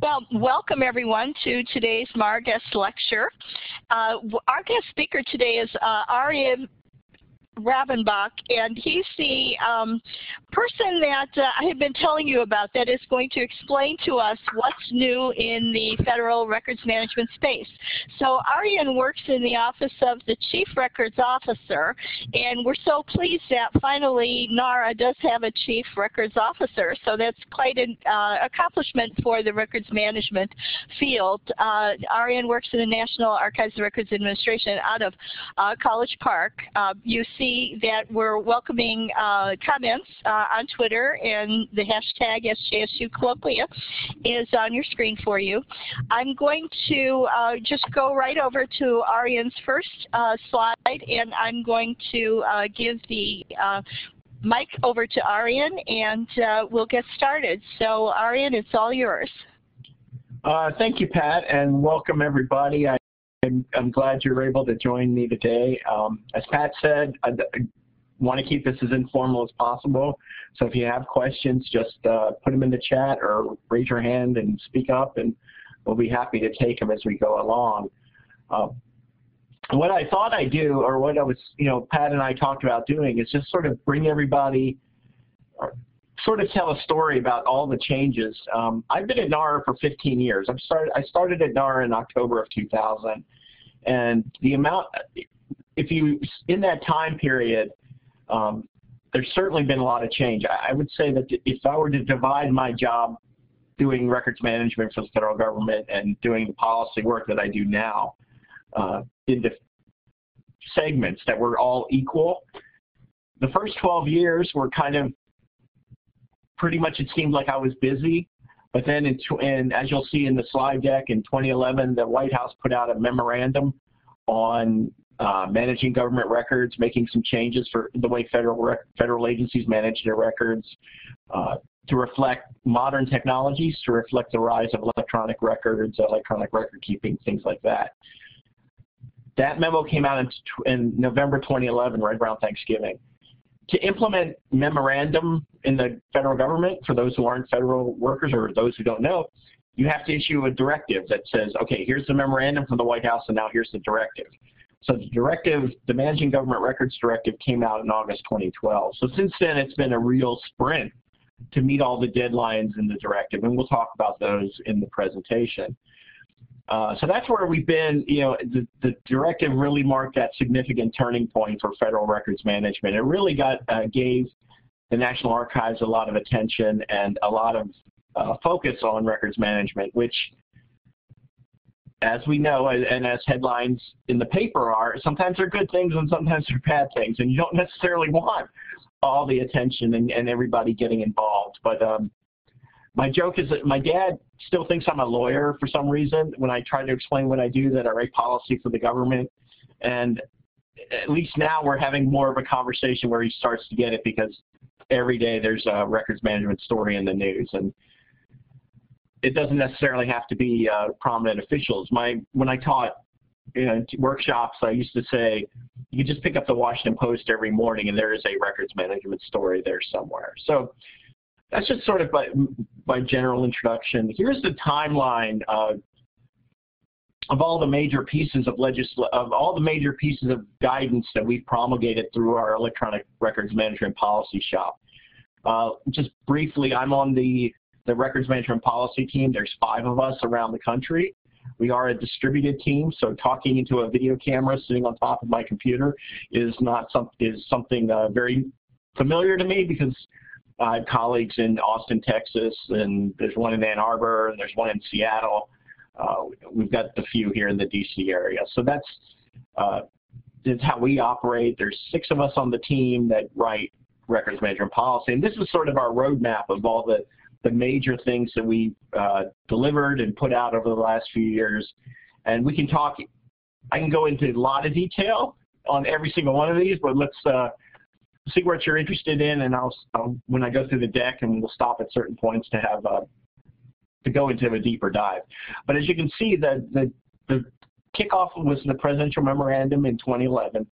Well, welcome everyone to today's MARA guest lecture. Uh, our guest speaker today is uh, Arian Ravanbakhsh, and he's the um, person that uh, I have been telling you about that is going to explain to us what's new in the federal records management space. So Arian works in the office of the Chief Records Officer, and we're so pleased that finally NARA does have a Chief Records Officer, so that's quite an uh, accomplishment for the records management field. Uh, Arian works in the National Archives and Records Administration out of uh, College Park. Uh, you see that we're welcoming uh, comments uh, on Twitter and the hashtag SJSU Colloquia is on your screen for you. I'm going to uh, just go right over to Arian's first uh, slide and I'm going to uh, give the uh, mic over to Arian and we'll get started. So Arian, it's all yours. thank you, Pat, and welcome everybody. I I'm, I'm glad you're able to join me today. Um, as Pat said, I, I want to keep this as informal as possible. So if you have questions, just uh, put them in the chat or raise your hand and speak up, and we'll be happy to take them as we go along. Uh, what I thought I'd do, or what I was, you know, Pat and I talked about doing, is just sort of bring everybody, sort of tell a story about all the changes. Um, I've been at NARA for 15 years. i started, I started at NARA in October of 2000, and the amount, if you, in that time period, um, there's certainly been a lot of change. I would say that if I were to divide my job doing records management for the federal government and doing the policy work that I do now uh, into segments that were all equal, the first 12 years were kind of pretty much it seemed like I was busy. But then, in, and as you'll see in the slide deck, in 2011, the White House put out a memorandum on uh, managing government records, making some changes for the way federal federal agencies manage their records uh, to reflect modern technologies, to reflect the rise of electronic records, electronic record keeping, things like that. That memo came out in, in November 2011, right around Thanksgiving to implement memorandum in the federal government, for those who aren't federal workers or those who don't know, you have to issue a directive that says, okay, here's the memorandum from the White House and now here's the directive. So the directive, the Managing Government Records Directive came out in August 2012. So since then, it's been a real sprint to meet all the deadlines in the directive, and we'll talk about those in the presentation. Uh, so that's where we've been, you know, the, the, directive really marked that significant turning point for federal records management. It really got, uh, gave the National Archives a lot of attention and a lot of uh, focus on records management, which, as we know, and as headlines in the paper are, sometimes they're good things and sometimes they're bad things, and you don't necessarily want all the attention and, and everybody getting involved. But um, my joke is that my dad still thinks I'm a lawyer for some reason when I try to explain what I do, that I write policy for the government. And at least now we're having more of a conversation where he starts to get it because every day there's a records management story in the news. And it doesn't necessarily have to be uh, prominent officials. My When I taught you know, workshops, I used to say, you just pick up the Washington Post every morning and there is a records management story there somewhere. So that's just sort of by, by general introduction. Here's the timeline of, of all the major pieces of legisl of all the major pieces of guidance that we've promulgated through our electronic records management policy shop. Uh, just briefly, I'm on the the records management policy team. There's five of us around the country. We are a distributed team, so talking into a video camera sitting on top of my computer is not some is something uh, very familiar to me because I have colleagues in Austin, Texas, and there's one in Ann Arbor, and there's one in Seattle. Uh, we've got a few here in the DC area. So that's, uh, that's how we operate. There's six of us on the team that write records management policy. And this is sort of our roadmap of all the, the major things that we uh, delivered and put out over the last few years. And we can talk, I can go into a lot of detail on every single one of these, but let's uh, see what you're interested in, and I'll, I'll, when I go through the deck, and we'll stop at certain points to have uh, to go into a deeper dive. But as you can see, the the the kickoff was the presidential memorandum in 2011.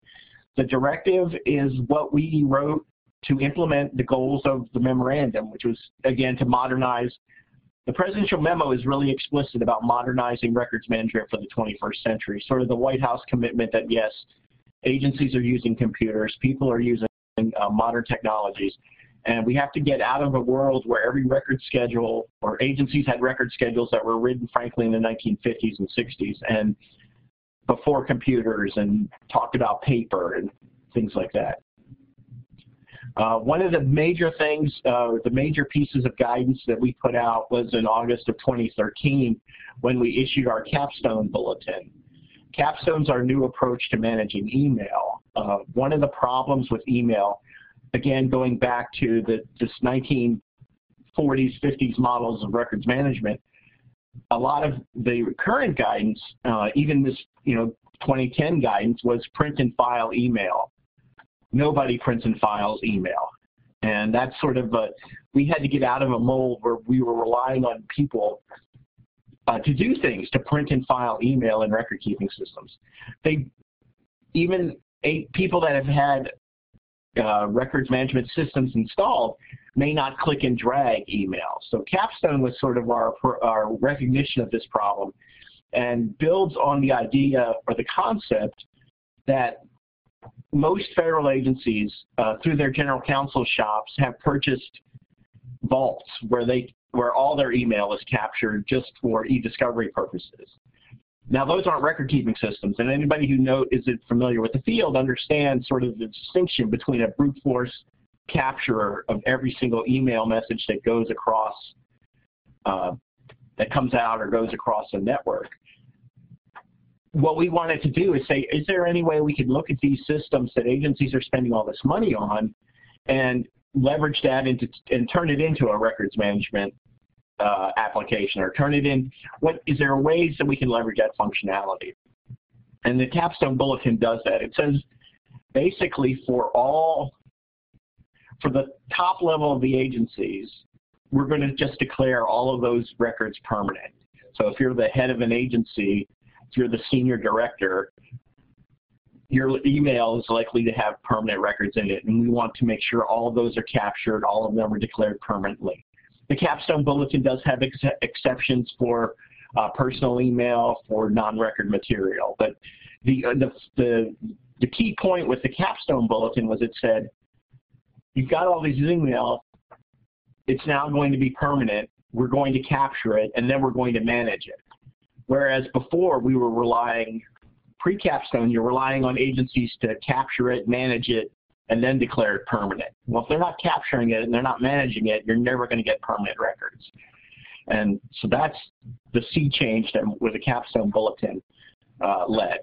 The directive is what we wrote to implement the goals of the memorandum, which was again to modernize the presidential memo is really explicit about modernizing records management for the 21st century, sort of the White House commitment that yes, agencies are using computers, people are using uh, modern technologies, and we have to get out of a world where every record schedule or agencies had record schedules that were written, frankly, in the 1950s and 60s and before computers and talked about paper and things like that. Uh, one of the major things, uh, the major pieces of guidance that we put out was in August of 2013 when we issued our capstone bulletin. Capstone's our new approach to managing email. Uh, one of the problems with email, again, going back to the, this 1940s, 50s models of records management, a lot of the current guidance, uh, even this, you know, 2010 guidance was print and file email. Nobody prints and files email. And that's sort of a, we had to get out of a mold where we were relying on people uh, to do things, to print and file email and record keeping systems. They, even eight people that have had uh, records management systems installed may not click and drag email. So Capstone was sort of our, our recognition of this problem and builds on the idea or the concept that most federal agencies, uh, through their general counsel shops, have purchased vaults where they where all their email is captured just for e-discovery purposes. Now, those aren't record-keeping systems, and anybody who know, is familiar with the field understands sort of the distinction between a brute force capture of every single email message that goes across, uh, that comes out or goes across a network. What we wanted to do is say, is there any way we could look at these systems that agencies are spending all this money on and leverage that into and turn it into a records management uh, application or turn it in, what is there ways that we can leverage that functionality? And the Capstone Bulletin does that. It says basically for all, for the top level of the agencies, we're going to just declare all of those records permanent. So if you're the head of an agency, if you're the senior director, your email is likely to have permanent records in it, and we want to make sure all of those are captured, all of them are declared permanently. The Capstone Bulletin does have ex exceptions for uh, personal email, for non-record material, but the, uh, the, the, the key point with the Capstone Bulletin was it said, you've got all these email, it's now going to be permanent, we're going to capture it, and then we're going to manage it. Whereas before we were relying, pre-capstone, you're relying on agencies to capture it, manage it, and then declare it permanent. Well, if they're not capturing it and they're not managing it, you're never going to get permanent records. And so that's the sea change that with the capstone bulletin uh, led.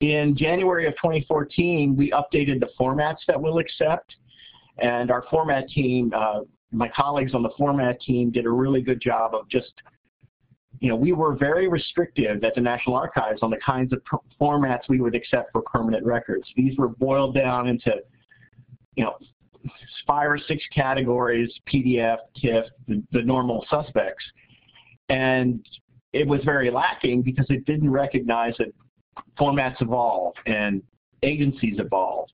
In January of 2014, we updated the formats that we'll accept. And our format team, uh, my colleagues on the format team did a really good job of just you know, we were very restrictive at the National Archives on the kinds of formats we would accept for permanent records. These were boiled down into, you know, five or six categories, PDF, TIFF, the, the normal suspects. And it was very lacking because it didn't recognize that formats evolve and agencies evolve.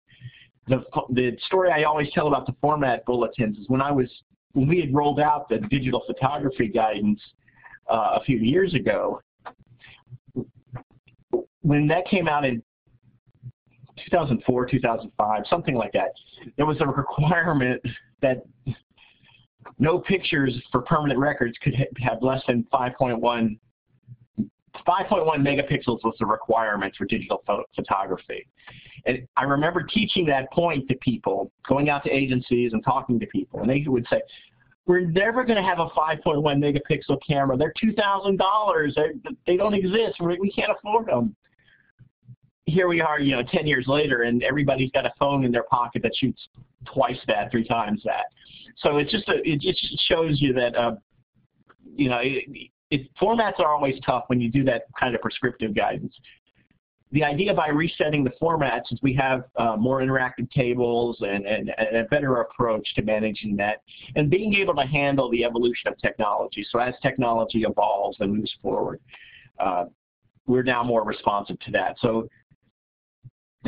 The, the story I always tell about the format bulletins is when I was, when we had rolled out the digital photography guidance, uh, a few years ago. When that came out in 2004, 2005, something like that, there was a requirement that no pictures for permanent records could have less than 5.1 5.1 megapixels was the requirement for digital pho photography. And I remember teaching that point to people, going out to agencies and talking to people, and they would say, we're never going to have a 5.1 megapixel camera. They're $2,000. They don't exist. We can't afford them. Here we are, you know, 10 years later, and everybody's got a phone in their pocket that shoots twice that, three times that. So it's just a, it just shows you that, uh, you know, it, it, formats are always tough when you do that kind of prescriptive guidance the idea by resetting the formats is we have uh, more interactive tables and, and, and, a better approach to managing that and being able to handle the evolution of technology. So as technology evolves and moves forward, uh, we're now more responsive to that. So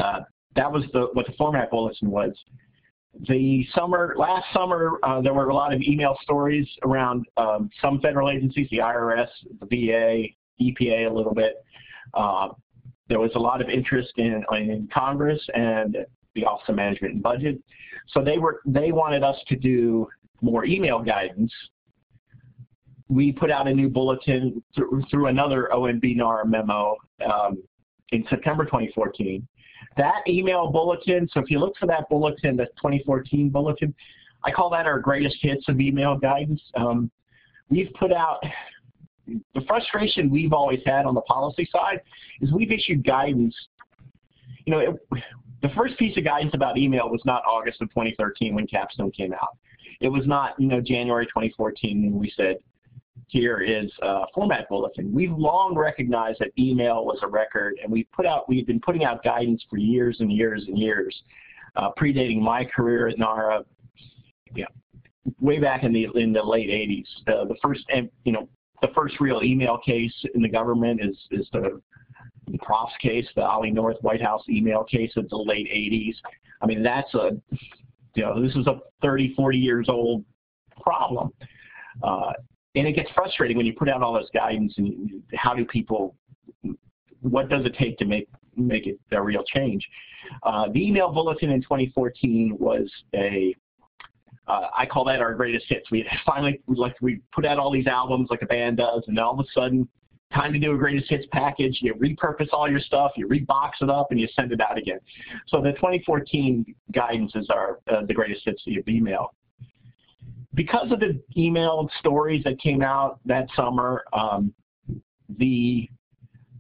uh, that was the, what the format bulletin was. the summer, last summer, uh, there were a lot of email stories around um, some federal agencies, the IRS, the VA, EPA a little bit. There was a lot of interest in, in Congress and the Office of Management and Budget. So they were they wanted us to do more email guidance. We put out a new bulletin through, through another OMB NARA memo um, in September 2014 that email bulletin, so if you look for that bulletin, the 2014 bulletin, I call that our greatest hits of email guidance. Um, we've put out, the frustration we've always had on the policy side is we've issued guidance. You know, it, the first piece of guidance about email was not August of 2013 when Capstone came out. It was not, you know, January 2014 when we said here is a format bulletin. We've long recognized that email was a record, and we put out we've been putting out guidance for years and years and years, uh, predating my career at NARA. Yeah, way back in the in the late 80s. The the first you know the first real email case in the government is is the the PROFS case, the Ollie North White House email case of the late 80s. I mean, that's a, you know, this is a 30, 40 years old problem. Uh, and it gets frustrating when you put out all this guidance and how do people, what does it take to make make it a real change? Uh, the email bulletin in 2014 was a uh, I call that our greatest hits. We finally like we put out all these albums like a band does, and then all of a sudden, time to do a greatest hits package. You repurpose all your stuff, you rebox it up, and you send it out again. So the 2014 guidance is our uh, the greatest hits of email because of the email stories that came out that summer, um, the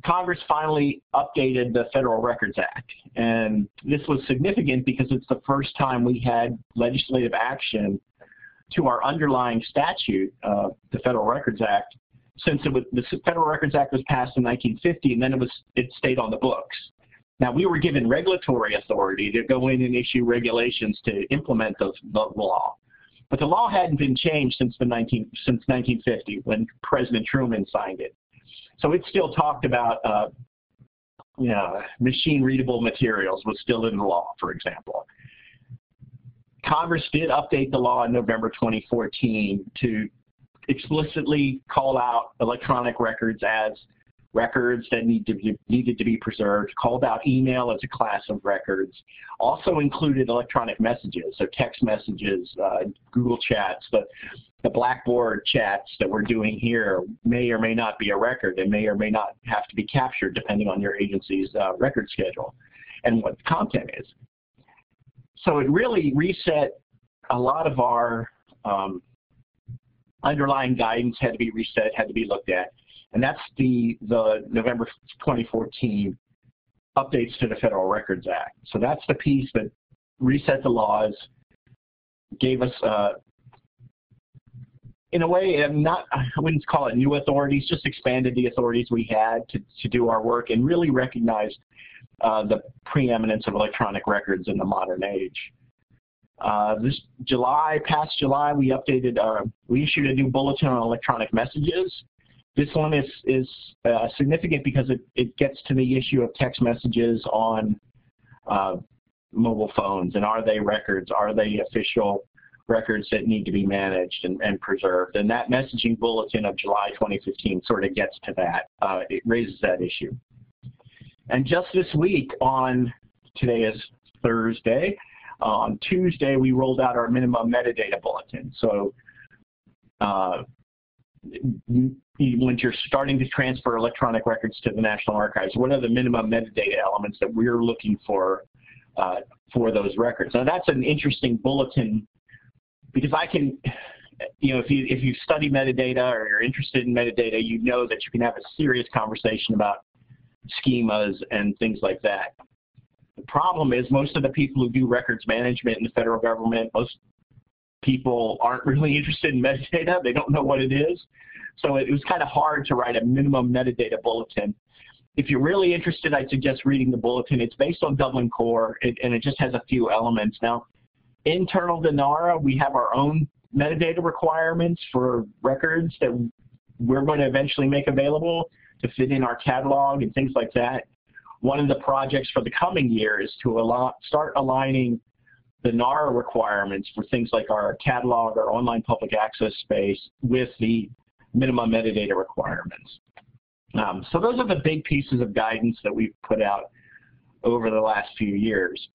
Congress finally updated the Federal Records Act. And this was significant because it's the first time we had legislative action to our underlying statute, uh, the Federal Records Act, since it was, the Federal Records Act was passed in 1950 and then it was it stayed on the books. Now we were given regulatory authority to go in and issue regulations to implement those, the law. But the law hadn't been changed since the 19 since 1950 when President Truman signed it. So it still talked about uh, you know, machine readable materials was still in the law, for example. Congress did update the law in November 2014 to explicitly call out electronic records as records that need to be, needed to be preserved, called out email as a class of records, also included electronic messages, so text messages, uh, Google chats, the, the Blackboard chats that we're doing here may or may not be a record and may or may not have to be captured depending on your agency's uh, record schedule and what the content is. So it really reset a lot of our um, underlying guidance had to be reset, had to be looked at. And that's the, the November 2014 updates to the Federal Records Act. So that's the piece that reset the laws, gave us, uh, in a way, not I wouldn't call it new authorities, just expanded the authorities we had to, to do our work and really recognized uh, the preeminence of electronic records in the modern age. Uh, this July, past July, we updated, we issued a new bulletin on electronic messages. This one is, is uh, significant because it, it gets to the issue of text messages on uh, mobile phones and are they records? Are they official records that need to be managed and, and preserved? And that messaging bulletin of July 2015 sort of gets to that. Uh, it raises that issue. And just this week on, today is Thursday, on Tuesday we rolled out our minimum metadata bulletin. So uh, when you're starting to transfer electronic records to the National Archives, what are the minimum metadata elements that we're looking for uh, for those records? Now that's an interesting bulletin because I can, you know, if you if you study metadata or you're interested in metadata, you know that you can have a serious conversation about schemas and things like that. The problem is most of the people who do records management in the federal government, most people aren't really interested in metadata. They don't know what it is. So it was kind of hard to write a minimum metadata bulletin. If you're really interested, I suggest reading the bulletin. It's based on Dublin Core, and it just has a few elements. Now, internal to NARA, we have our own metadata requirements for records that we're going to eventually make available to fit in our catalog and things like that. One of the projects for the coming year is to start aligning the NARA requirements for things like our catalog, our online public access space with the minimum metadata requirements. Um, so those are the big pieces of guidance that we've put out over the last few years.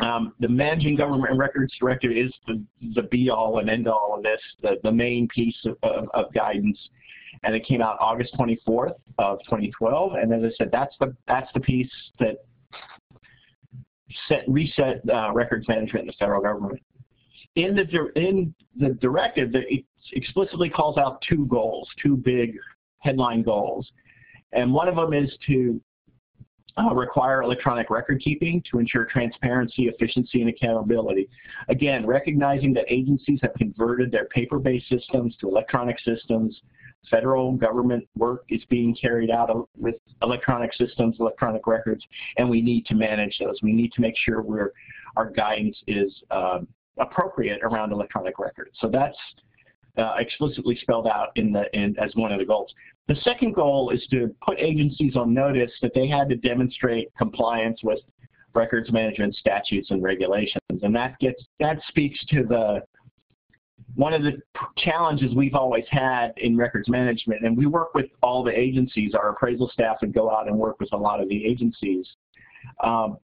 Um, the Managing Government Records Directive is the, the be-all and end-all of this, the, the main piece of, of, of, guidance, and it came out August 24th of 2012. And as I said, that's the that's the piece that set, reset uh, records management in the federal government. In the in the directive, it explicitly calls out two goals, two big headline goals, and one of them is to uh, require electronic record keeping to ensure transparency, efficiency, and accountability. Again, recognizing that agencies have converted their paper-based systems to electronic systems, federal government work is being carried out with electronic systems, electronic records, and we need to manage those. We need to make sure we're, our guidance is um, appropriate around electronic records. So that's uh, explicitly spelled out in the in, as one of the goals. The second goal is to put agencies on notice that they had to demonstrate compliance with records management statutes and regulations, and that gets that speaks to the one of the challenges we've always had in records management, and we work with all the agencies. Our appraisal staff would go out and work with a lot of the agencies. Um,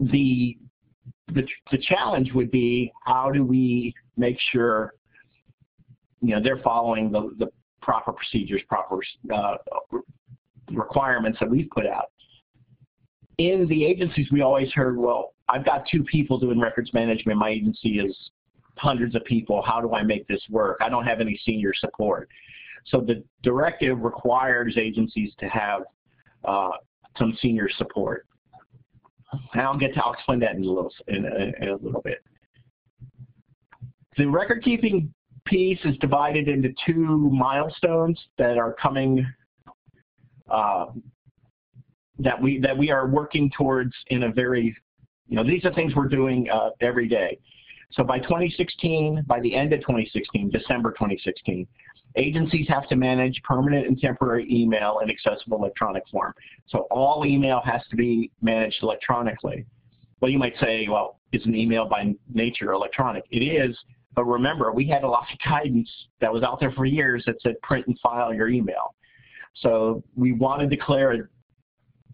the, the the challenge would be how do we make sure you know, they're following the, the proper procedures, proper uh, requirements that we've put out. In the agencies, we always heard, well, I've got two people doing records management. My agency is hundreds of people. How do I make this work? I don't have any senior support. So the directive requires agencies to have uh, some senior support. And I'll get to, I'll explain that in a little, in a, in a little bit. The record keeping piece is divided into two milestones that are coming uh, that we that we are working towards in a very you know these are things we're doing uh, every day. So by 2016, by the end of 2016, December 2016, agencies have to manage permanent and temporary email in accessible electronic form. So all email has to be managed electronically. Well, you might say, well, is an email by nature electronic? It is, but remember, we had a lot of guidance that was out there for years that said print and file your email. So we want to declare a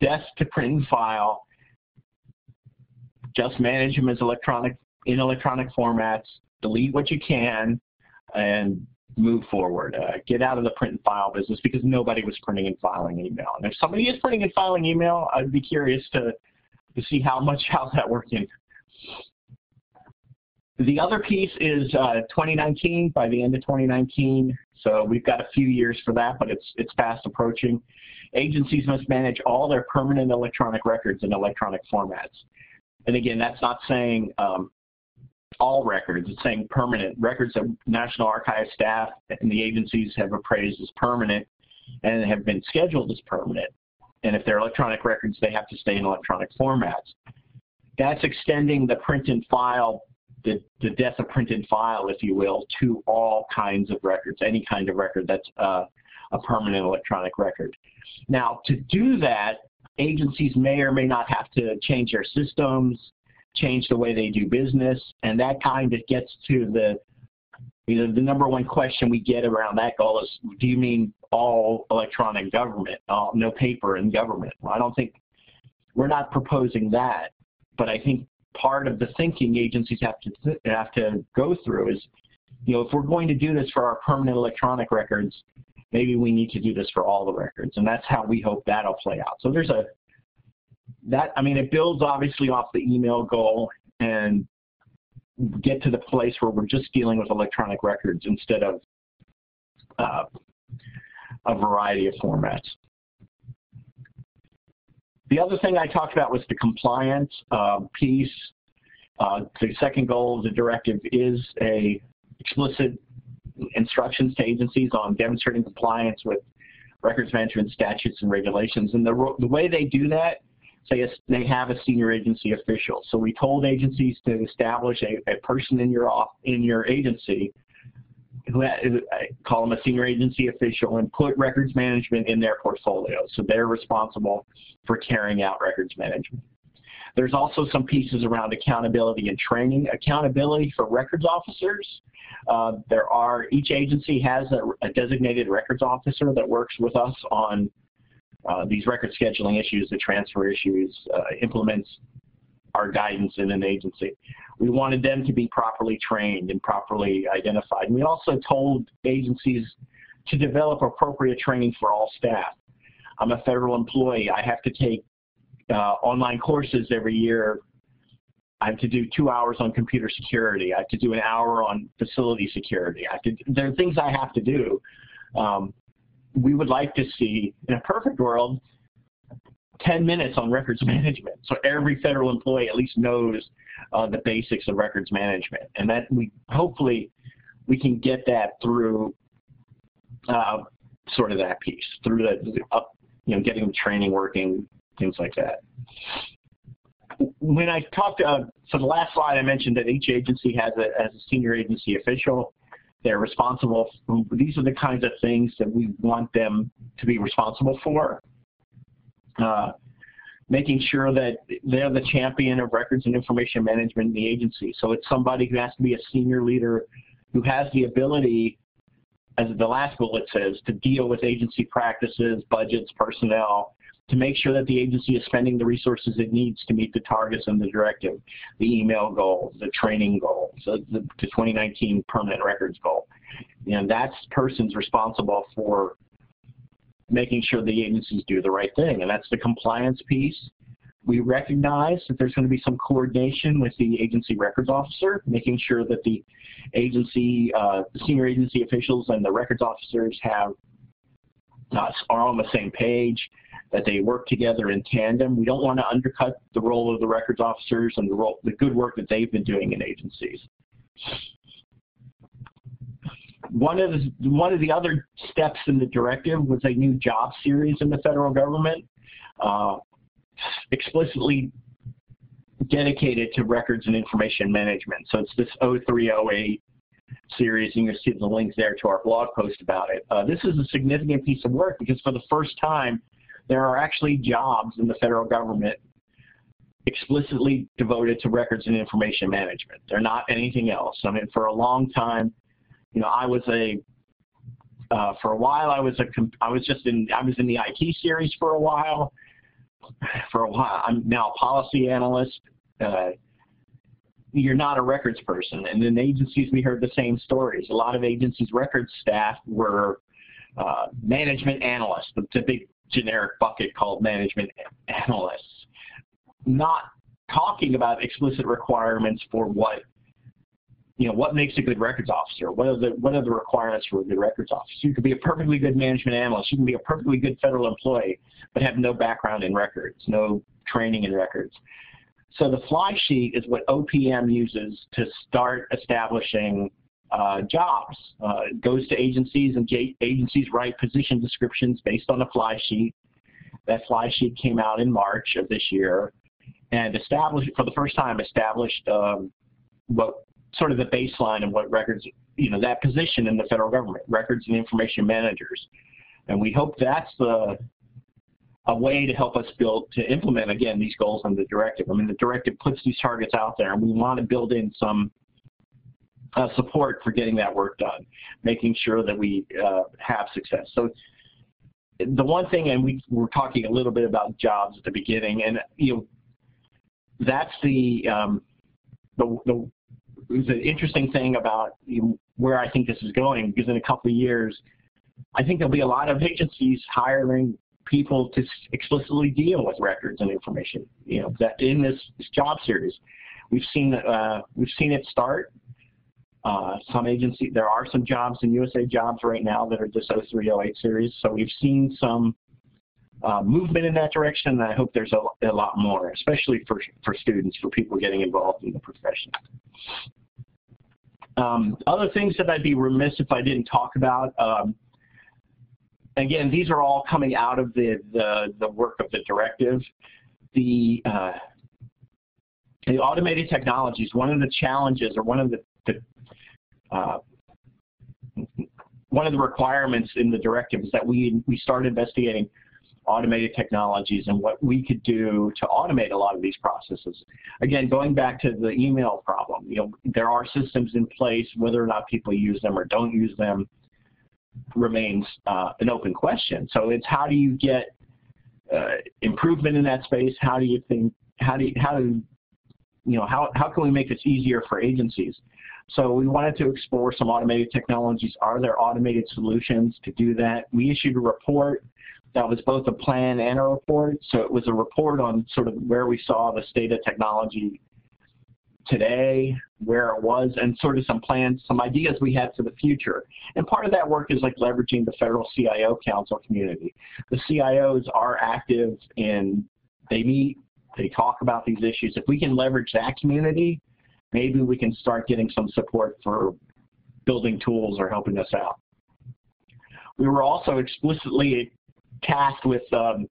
desk to print and file, just manage them as electronic in electronic formats, delete what you can, and move forward. Uh, get out of the print and file business because nobody was printing and filing email. And if somebody is printing and filing email, I'd be curious to to see how much how's that working. The other piece is uh, 2019, by the end of 2019, so we've got a few years for that, but it's, it's fast approaching. Agencies must manage all their permanent electronic records in electronic formats. And again, that's not saying um, all records, it's saying permanent. Records that National Archives staff and the agencies have appraised as permanent and have been scheduled as permanent. And if they're electronic records, they have to stay in electronic formats. That's extending the print and file the, the death of print and file, if you will, to all kinds of records, any kind of record that's uh, a permanent electronic record. Now, to do that, agencies may or may not have to change their systems, change the way they do business, and that kind of gets to the you know, the number one question we get around that goal is, do you mean all electronic government, no paper in government? Well, I don't think, we're not proposing that, but I think part of the thinking agencies have to have to go through is, you know, if we're going to do this for our permanent electronic records, maybe we need to do this for all the records, and that's how we hope that'll play out. So there's a that I mean, it builds obviously off the email goal and get to the place where we're just dealing with electronic records instead of uh, a variety of formats. The other thing I talked about was the compliance uh, piece. Uh, the second goal of the directive is a explicit instructions to agencies on demonstrating compliance with records management statutes and regulations. And the, the way they do that, say they have a senior agency official. So we told agencies to establish a, a person in your off, in your agency who call them a senior agency official and put records management in their portfolio. So they're responsible for carrying out records management. There's also some pieces around accountability and training. Accountability for records officers. Uh, there are, each agency has a, a, designated records officer that works with us on uh, these record scheduling issues, the transfer issues, uh, implements our guidance in an agency. We wanted them to be properly trained and properly identified. And we also told agencies to develop appropriate training for all staff. I'm a federal employee. I have to take uh, online courses every year. I have to do two hours on computer security. I have to do an hour on facility security. I have to, there are things I have to do. Um, we would like to see, in a perfect world, 10 minutes on records management. So every federal employee at least knows uh, the basics of records management. And that we hopefully we can get that through uh, sort of that piece, through the, up, you know, getting the training working, things like that. When I talked, uh, so the last slide I mentioned that each agency has a, has a senior agency official. They're responsible. For, these are the kinds of things that we want them to be responsible for. Uh, making sure that they're the champion of records and information management in the agency. So it's somebody who has to be a senior leader who has the ability, as the last bullet says, to deal with agency practices, budgets, personnel, to make sure that the agency is spending the resources it needs to meet the targets and the directive, the email goals, the training goals, the, the 2019 permanent records goal. And that person's responsible for making sure the agencies do the right thing, and that's the compliance piece. We recognize that there's going to be some coordination with the agency records officer, making sure that the agency, uh, the senior agency officials and the records officers have uh, are on the same page, that they work together in tandem. We don't want to undercut the role of the records officers and the role, the good work that they've been doing in agencies. One of the one of the other steps in the directive was a new job series in the federal government, uh, explicitly dedicated to records and information management. So it's this 0308 series, and you'll see the links there to our blog post about it. Uh, this is a significant piece of work because for the first time, there are actually jobs in the federal government explicitly devoted to records and information management. They're not anything else. I mean, for a long time, you know, I was a uh, for a while I was a I was just in I was in the IT series for a while. For a while, I'm now a policy analyst. Uh, you're not a records person, and in agencies we heard the same stories. A lot of agencies' records staff were uh, management analysts, the, the big generic bucket called management analysts, not talking about explicit requirements for what you know, what makes a good records officer? What are the what are the requirements for a good records officer? You could be a perfectly good management analyst. You can be a perfectly good federal employee, but have no background in records, no training in records. So the fly sheet is what OPM uses to start establishing uh, jobs. Uh, it goes to agencies, and agencies write position descriptions based on a fly sheet. That fly sheet came out in March of this year, and established for the first time established um, what sort of the baseline of what records, you know, that position in the federal government, records and information managers. And we hope that's the a way to help us build to implement again these goals in the directive. I mean, the directive puts these targets out there, and we want to build in some uh, support for getting that work done, making sure that we uh, have success. So the one thing, and we were talking a little bit about jobs at the beginning, and you know, that's the um, the, the an interesting thing about you know, where I think this is going because in a couple of years, I think there'll be a lot of agencies hiring people to explicitly deal with records and information. You know that in this, this job series, we've seen uh, we've seen it start. Uh, some agency, there are some jobs in USA Jobs right now that are this 0308 series, so we've seen some uh, movement in that direction, and I hope there's a, a, lot more, especially for, for students, for people getting involved in the profession. Um, other things that I'd be remiss if I didn't talk about, um, again, these are all coming out of the, the, the work of the directive. The, uh, the automated technologies, one of the challenges or one of the, the uh, one of the requirements in the directive is that we, we start investigating automated technologies and what we could do to automate a lot of these processes. Again, going back to the email problem, you know, there are systems in place, whether or not people use them or don't use them remains uh, an open question. So it's how do you get uh, improvement in that space? How do you think, how do you, how do, you know, how, how can we make this easier for agencies? So we wanted to explore some automated technologies. Are there automated solutions to do that? We issued a report that was both a plan and a report. So it was a report on sort of where we saw the state of technology today, where it was, and sort of some plans, some ideas we had for the future. And part of that work is like leveraging the Federal CIO Council community. The CIOs are active in, they meet, they talk about these issues. If we can leverage that community, maybe we can start getting some support for building tools or helping us out. We were also explicitly tasked with um,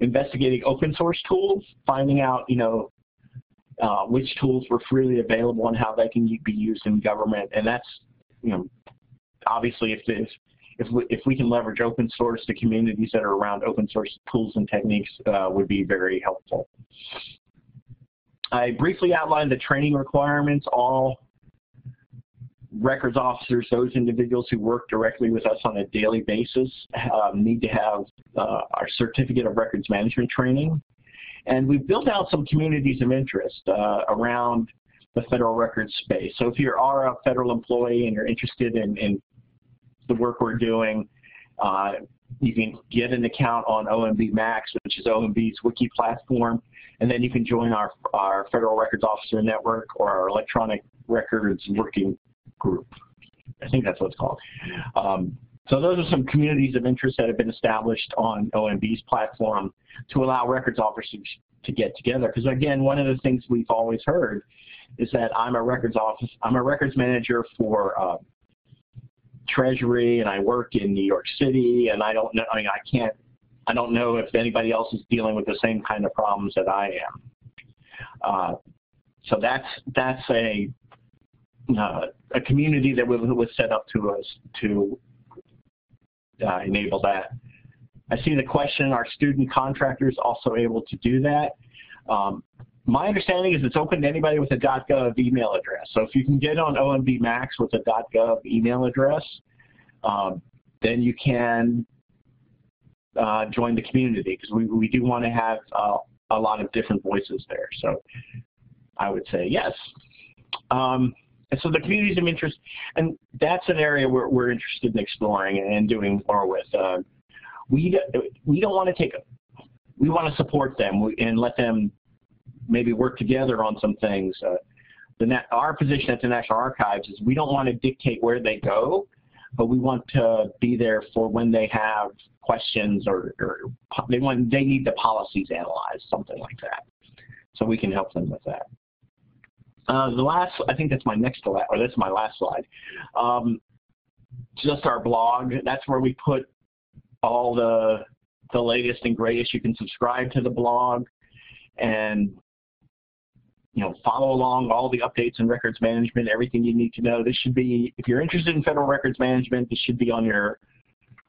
investigating open source tools, finding out, you know, uh, which tools were freely available and how they can be used in government. And that's, you know, obviously if if we, if we can leverage open source, the communities that are around open source tools and techniques uh, would be very helpful. I briefly outlined the training requirements. All records officers, those individuals who work directly with us on a daily basis, um, need to have uh, our Certificate of Records Management training. And we've built out some communities of interest uh, around the federal records space. So if you are a federal employee and you're interested in, in the work we're doing, uh, you can get an account on OMB Max, which is OMB's wiki platform, and then you can join our, our Federal Records Officer Network or our Electronic Records Working Group. I think that's what it's called. Um, so those are some communities of interest that have been established on OMB's platform to allow records officers to get together. Because again, one of the things we've always heard is that I'm a records office, I'm a records manager for uh, Treasury, and I work in New York City, and I don't know, I mean, I can't, I don't know if anybody else is dealing with the same kind of problems that I am. Uh, so that's that's a uh, a community that was, set up to us to uh, enable that. I see the question, are student contractors also able to do that? Um, my understanding is it's open to anybody with a .gov email address. So if you can get on OMB Max with a .gov email address, um, then you can uh, join the community because we, we do want to have uh, a lot of different voices there. So I would say yes. Um, and so the communities of interest, and that's an area where we're interested in exploring and doing more with. Uh, we, we don't want to take, we want to support them and let them maybe work together on some things. Uh, the our position at the National Archives is we don't want to dictate where they go, but we want to be there for when they have questions or, or they want they need the policies analyzed, something like that. So we can help them with that. Uh, the last, I think that's my next slide, or that's my last slide. Um, just our blog. That's where we put all the the latest and greatest. You can subscribe to the blog and you know follow along all the updates in records management, everything you need to know. This should be if you're interested in federal records management, this should be on your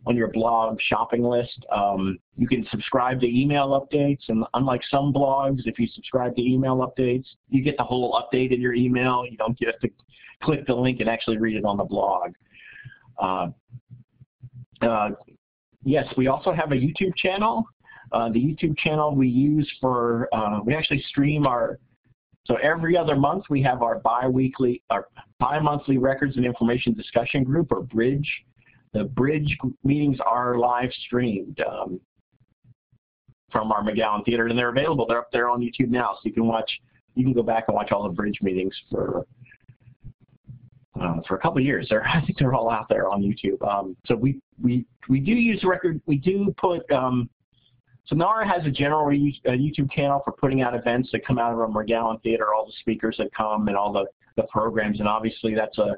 on your blog shopping list. Um, you can subscribe to email updates, and unlike some blogs, if you subscribe to email updates, you get the whole update in your email. You don't get to click the link and actually read it on the blog. Uh, uh, yes, we also have a YouTube channel. Uh, the YouTube channel we use for, uh, we actually stream our, so every other month we have our our bi-monthly records and information discussion group, or BRIDGE, the bridge meetings are live streamed um, from our McGowan Theater, and they're available. They're up there on YouTube now, so you can watch. You can go back and watch all the bridge meetings for uh, for a couple years. They're, I think they're all out there on YouTube. Um, so we we we do use record. We do put. Um, so NARA has a general uh, YouTube channel for putting out events that come out of our McGowan Theater, all the speakers that come and all the, the programs, and obviously that's a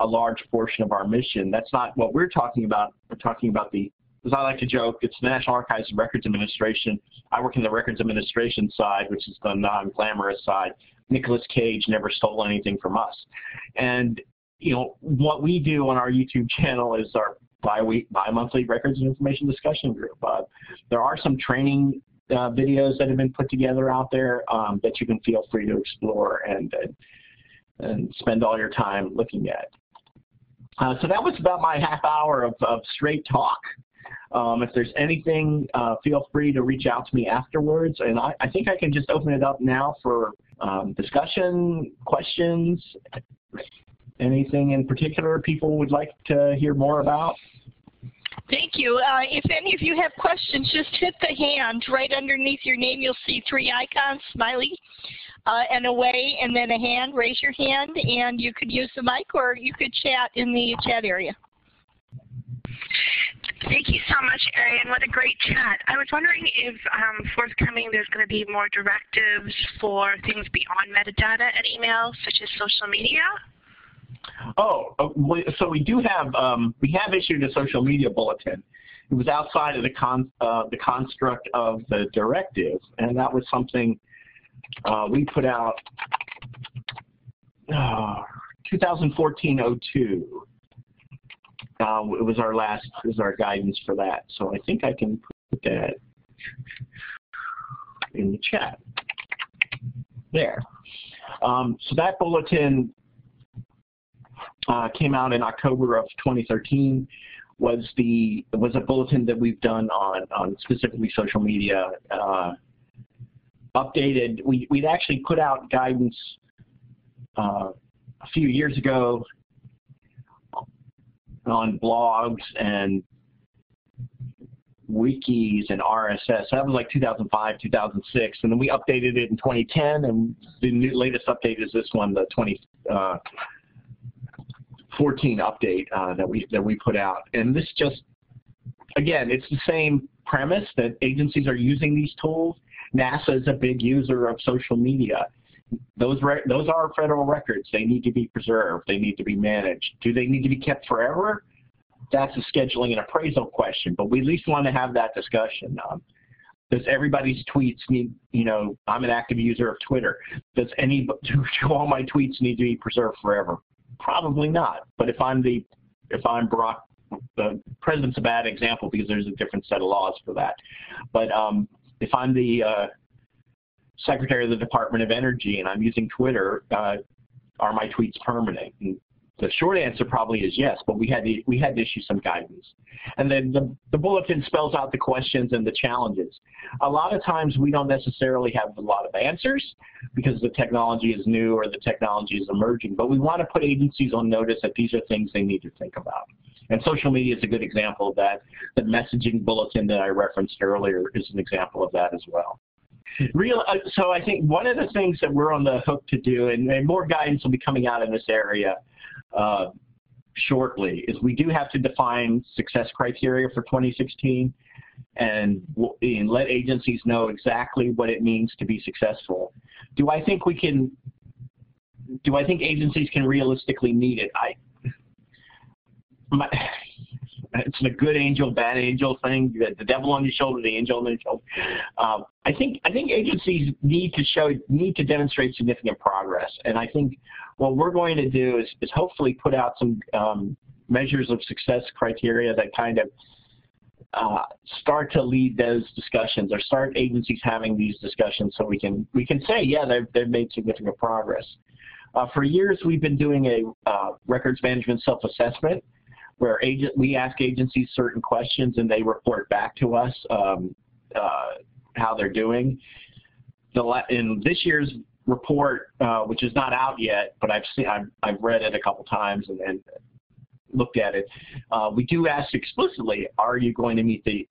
a large portion of our mission. That's not what we're talking about. We're talking about the, as I like to joke, it's the National Archives and Records Administration. I work in the records administration side, which is the non-glamorous side. Nicolas Cage never stole anything from us. And, you know, what we do on our YouTube channel is our bi-week, bi-monthly records and information discussion group. Uh, there are some training uh, videos that have been put together out there um, that you can feel free to explore and, and spend all your time looking at. Uh, so that was about my half hour of, of straight talk. Um, if there's anything, uh, feel free to reach out to me afterwards. And I, I think I can just open it up now for um, discussion, questions, anything in particular people would like to hear more about. Thank you. Uh, if any of you have questions, just hit the hand right underneath your name. You'll see three icons, smiley, uh, and away, and then a hand. Raise your hand, and you could use the mic, or you could chat in the chat area. Thank you so much, Arian. What a great chat. I was wondering if um, forthcoming there's going to be more directives for things beyond metadata and email, such as social media. Oh, uh, so we do have um, we have issued a social media bulletin. It was outside of the con uh, the construct of the directive, and that was something uh, we put out uh, 2014-02. Uh, it was our last, it was our guidance for that. So I think I can put that in the chat. There. Um, so that bulletin uh, came out in October of 2013 was the was a bulletin that we've done on on specifically social media uh, updated we we'd actually put out guidance uh, a few years ago on blogs and wikis and RSS. That was like 2005, 2006, and then we updated it in 2010, and the new, latest update is this one, the 20, uh, 14 update uh, that we that we put out. And this just, again, it's the same premise that agencies are using these tools. NASA is a big user of social media. Those those are federal records. They need to be preserved. They need to be managed. Do they need to be kept forever? That's a scheduling and appraisal question. But we at least want to have that discussion. Um, does everybody's tweets need, you know, I'm an active user of Twitter. Does any, do all my tweets need to be preserved forever? Probably not. But if I'm the if I'm Barack, the president's a bad example because there's a different set of laws for that. But um, if I'm the uh, secretary of the Department of Energy and I'm using Twitter, uh, are my tweets permanent? And the short answer probably is yes, but we had to, we had to issue some guidance. And then the, the bulletin spells out the questions and the challenges. A lot of times we don't necessarily have a lot of answers because the technology is new or the technology is emerging, but we want to put agencies on notice that these are things they need to think about. And social media is a good example of that. The messaging bulletin that I referenced earlier is an example of that as well. Real, uh, so I think one of the things that we're on the hook to do, and, and more guidance will be coming out in this area, uh, shortly is we do have to define success criteria for 2016 and, and let agencies know exactly what it means to be successful. Do I think we can, do I think agencies can realistically meet it? I, my, it's a good angel, bad angel thing. The devil on your shoulder, the angel on your shoulder. Um, I think I think agencies need to show need to demonstrate significant progress, and I think what we're going to do is, is hopefully put out some um, measures of success criteria that kind of uh, start to lead those discussions or start agencies having these discussions so we can we can say yeah they've, they've made significant progress. Uh, for years we've been doing a uh, records management self-assessment where agent, we ask agencies certain questions and they report back to us um, uh, how they're doing. The, in this year's report, uh, which is not out yet, but I've seen, I've, I've read it a couple times and, and looked at it. Uh, we do ask explicitly, are you going to meet the,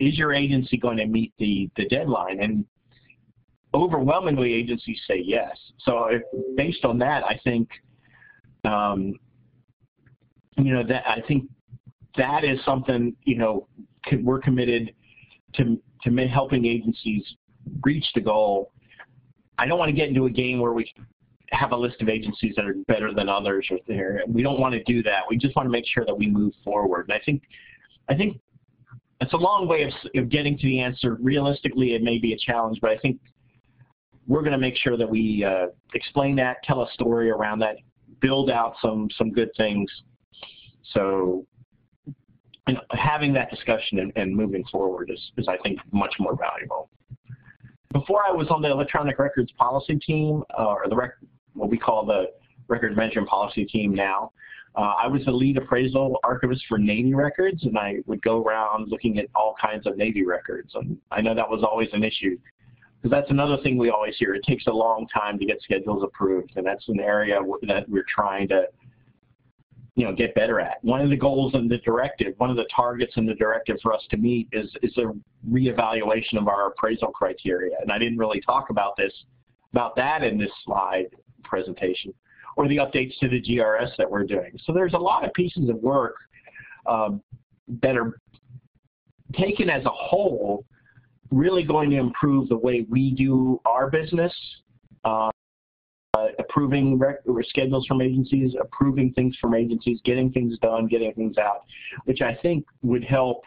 is your agency going to meet the, the deadline? And overwhelmingly agencies say yes. So if, based on that, I think um, you know, that I think that is something, you know, we're committed to, to helping agencies reach the goal. I don't want to get into a game where we have a list of agencies that are better than others or there. We don't want to do that. We just want to make sure that we move forward. And I think, I think it's a long way of, of getting to the answer. Realistically, it may be a challenge, but I think we're going to make sure that we uh, explain that, tell a story around that, build out some some good things so and having that discussion and, and moving forward is, is, I think, much more valuable. Before I was on the electronic records policy team, uh, or the what we call the record management policy team now, uh, I was the lead appraisal archivist for Navy records, and I would go around looking at all kinds of Navy records. And I know that was always an issue because that's another thing we always hear. It takes a long time to get schedules approved, and that's an area that we're trying to you know, get better at. One of the goals in the directive, one of the targets in the directive for us to meet is, is a reevaluation of our appraisal criteria. And I didn't really talk about this, about that in this slide presentation, or the updates to the GRS that we're doing. So there's a lot of pieces of work um, that are taken as a whole really going to improve the way we do our business. Uh, uh, approving schedules from agencies, approving things from agencies, getting things done, getting things out, which I think would help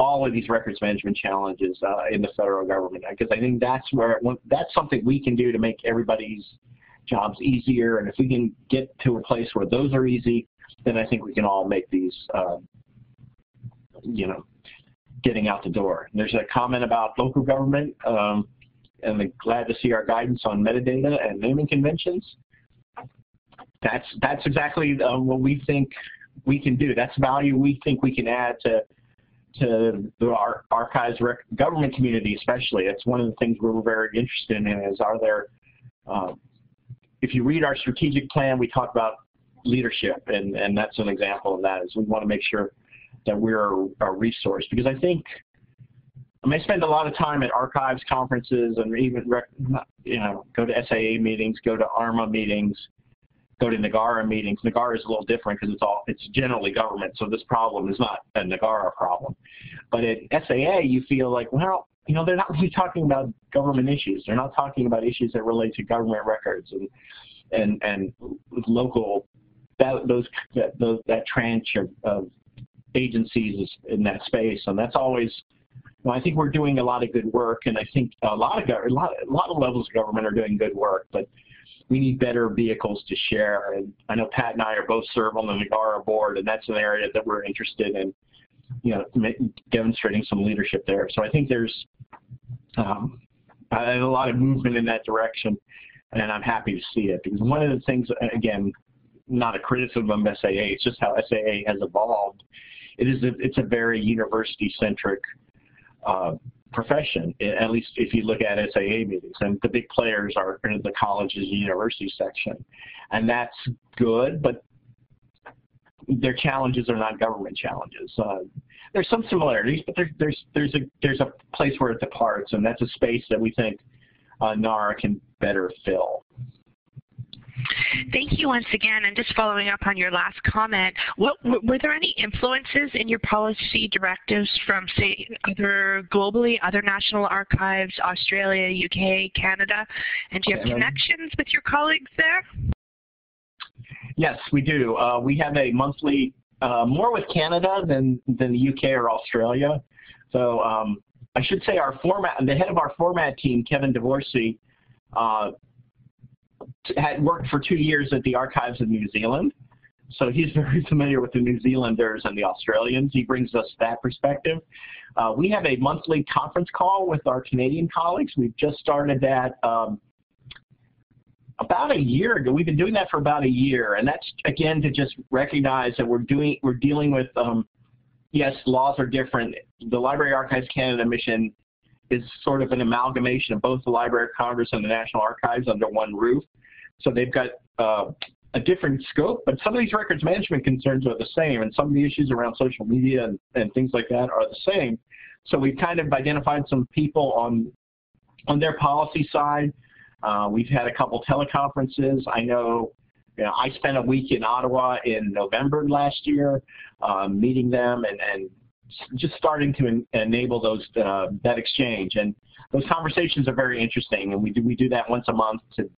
all of these records management challenges uh, in the federal government because I think that's where that's something we can do to make everybody's jobs easier. And if we can get to a place where those are easy, then I think we can all make these, uh, you know, getting out the door. There's a comment about local government. Um, and glad to see our guidance on metadata and naming conventions. That's that's exactly uh, what we think we can do. That's value we think we can add to to the archives government community, especially. It's one of the things we're very interested in. Is are there uh, if you read our strategic plan, we talk about leadership, and and that's an example of that. Is we want to make sure that we're a resource because I think I spend a lot of time at archives conferences and even, you know, go to SAA meetings, go to ARMA meetings, go to NAGARA meetings. NAGARA is a little different because it's all it's generally government, so this problem is not a NAGARA problem. But at SAA, you feel like, well, you know, they're not really talking about government issues. They're not talking about issues that relate to government records and and and local that those that those, that tranche of, of agencies in that space, and that's always I think we're doing a lot of good work, and I think a lot of a lot, a lot of levels of government are doing good work, but we need better vehicles to share. And I know Pat and I are both serve on the NAGARA board, and that's an area that we're interested in, you know, demonstrating some leadership there. So I think there's um, a lot of movement in that direction, and I'm happy to see it because one of the things, again, not a criticism of SAA, it's just how SAA has evolved. It is a, it's a very university-centric uh, profession, at least if you look at SAA meetings. And the big players are in the colleges and university section. And that's good, but their challenges are not government challenges. Uh, there's some similarities, but there, there's there's a there's a place where it departs, and that's a space that we think uh, NARA can better fill. Thank you once again. And just following up on your last comment, what, were there any influences in your policy directives from, say, other globally, other national archives, Australia, UK, Canada? And do you have connections with your colleagues there? Yes, we do. Uh, we have a monthly, uh, more with Canada than, than the UK or Australia. So um, I should say our format, the head of our format team, Kevin DeVorsey, uh, had worked for two years at the Archives of New Zealand. So he's very familiar with the New Zealanders and the Australians. He brings us that perspective. Uh, we have a monthly conference call with our Canadian colleagues. We've just started that um, about a year ago. We've been doing that for about a year, and that's again to just recognize that we're doing we're dealing with um, yes, laws are different. The Library Archives Canada mission is sort of an amalgamation of both the Library of Congress and the National Archives under one roof. So they've got uh, a different scope, but some of these records management concerns are the same, and some of the issues around social media and, and things like that are the same. So we've kind of identified some people on on their policy side. Uh, we've had a couple teleconferences. I know, you know, I spent a week in Ottawa in November last year, um, meeting them and, and just starting to en enable those uh, that exchange. And those conversations are very interesting, and we do we do that once a month to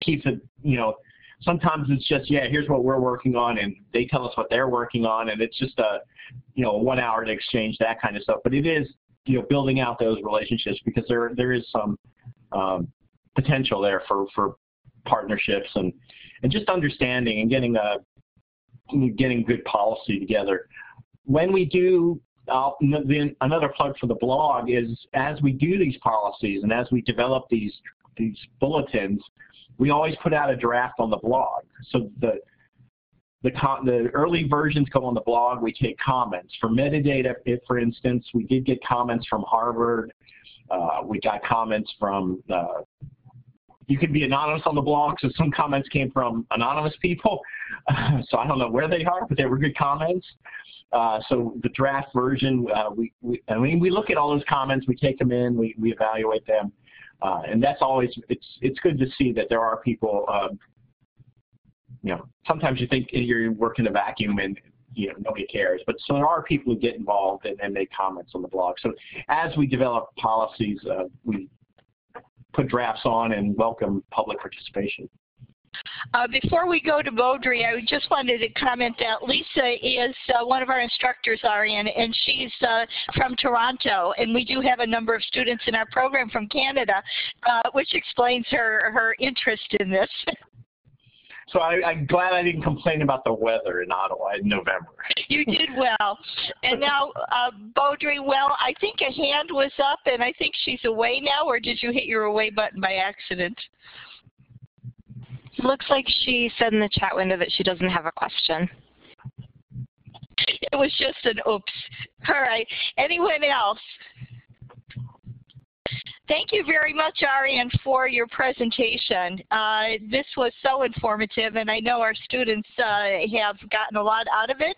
keep it. You know, sometimes it's just yeah, here's what we're working on, and they tell us what they're working on, and it's just a you know one hour to exchange that kind of stuff. But it is you know building out those relationships because there there is some um, potential there for for partnerships and and just understanding and getting a getting good policy together when we do the, another plug for the blog is as we do these policies and as we develop these these bulletins, we always put out a draft on the blog. So the the, the early versions go on the blog. We take comments. For metadata, if, for instance, we did get comments from Harvard. Uh, we got comments from, uh, you could be anonymous on the blog, so some comments came from anonymous people. so I don't know where they are, but they were good comments. Uh, so the draft version, uh, we, we, I mean, we look at all those comments, we take them in, we, we evaluate them, uh, and that's always, it's, it's good to see that there are people um, you know, sometimes you think you're working in a vacuum and you know nobody cares, but so there are people who get involved and, and make comments on the blog. So as we develop policies, uh, we put drafts on and welcome public participation. Uh, before we go to Beaudry, I just wanted to comment that Lisa is uh, one of our instructors, Arian, and she's uh, from Toronto, and we do have a number of students in our program from Canada, uh, which explains her, her interest in this. So I, am glad I didn't complain about the weather in Ottawa in November. You did well. And now, uh, Beaudry, well, I think a hand was up, and I think she's away now, or did you hit your away button by accident? Looks like she said in the chat window that she doesn't have a question. It was just an oops. All right. Anyone else? Thank you very much, Arian, for your presentation. Uh, this was so informative, and I know our students uh, have gotten a lot out of it.